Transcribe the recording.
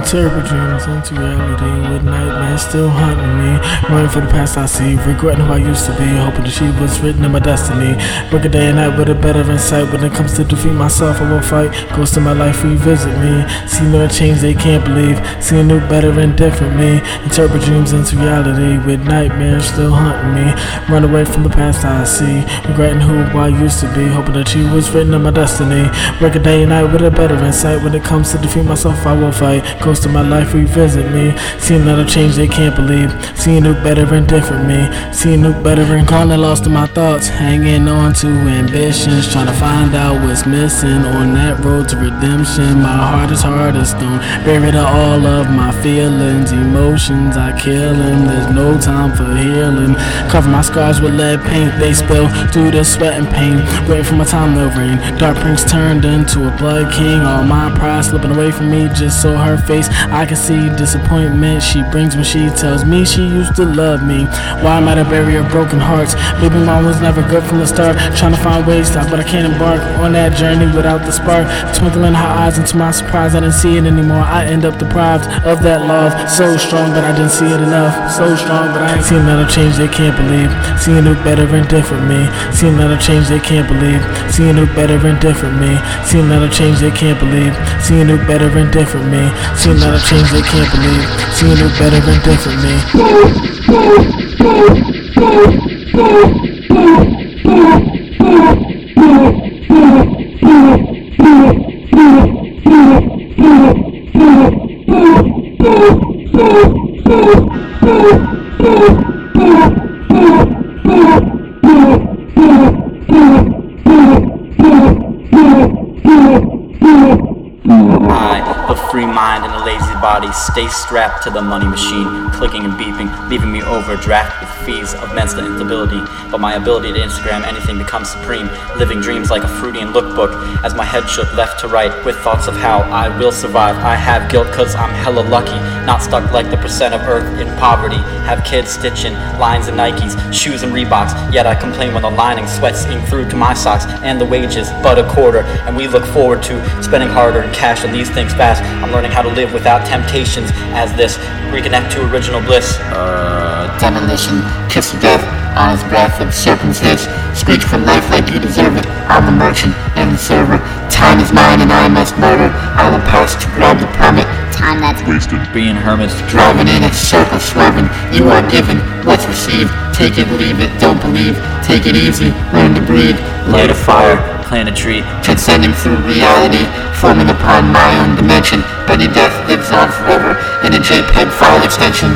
Interpret dreams into reality with nightmares still haunting me. Running for the past I see, regretting who I used to be, hoping to achieve what's written in my destiny. Work a day and night with a better insight. When it comes to defeat myself, I will fight. Ghosts in my life revisit me. See no change they can't believe. See a new, better, and different me. Interpret dreams into reality with nightmares still haunting me. Run away from the past I see, regretting who I used to be, hoping to achieve what's written in my destiny. Work a day and night with a better insight. When it comes to defeat myself, I will fight. Ghosts in my life revisit me. See another change they can't believe. Seeing new, better, and different me. Seeing new, better, and Calling lost in my thoughts, hanging on to ambitions, trying to find out what's missing on that road to redemption. My heart is hard as stone, buried all of my feelings, emotions. I kill them. There's no time for healing. Cover my scars with lead paint, they spill through the sweat and pain. Waiting for my time to rain. Dark prince turned into a blood king. All my pride slipping away from me, just so her face I can see disappointment she brings when she tells me she used to love me. Why am I the barrier of broken hearts? Baby mom was never good from the start. Trying to find ways to, but I can't embark on that journey without the spark. Twinkle in her eyes, and to my surprise, I didn't see it anymore. I end up deprived of that love. So strong, but I didn't see it enough. So strong, but I ain't seen another change they can't believe. Seeing new, better, and different me. See another change they can't believe. Seeing new, better, and different me. See another change they can't believe. Seeing new, better, and different me. See another change they can't believe. See a better, and different me. I, a free mind and a body, stay strapped to the money machine, clicking and beeping, leaving me overdraft fees of mental instability. But my ability to Instagram anything becomes supreme, living dreams like a Freudian lookbook. As my head shook left to right with thoughts of how I will survive. I have guilt cause I'm hella lucky, not stuck like the percent of earth in poverty. Have kids stitching lines and Nikes, shoes and Reeboks. Yet I complain when the lining sweats ink through to my socks and the wages but a quarter. And we look forward to spending harder in cash on these things fast. I'm learning how to live without temptations as this reconnect to original bliss. Uh, demolition, kiss of death, on his breath of serpent's hiss, screech from life like you deserve it. I'm the merchant and the server. Time is mine and I must murder. I will pass to grab the permit. Time that's Wasted. Being hermits, Driving in a circle, swerving. You are given what's received. Take it, leave it, don't believe. Take it easy, learn to breathe. light a fire, plant a tree. Transcending through reality, forming upon my own dimension. But your death lives on forever in a JPEG file extension.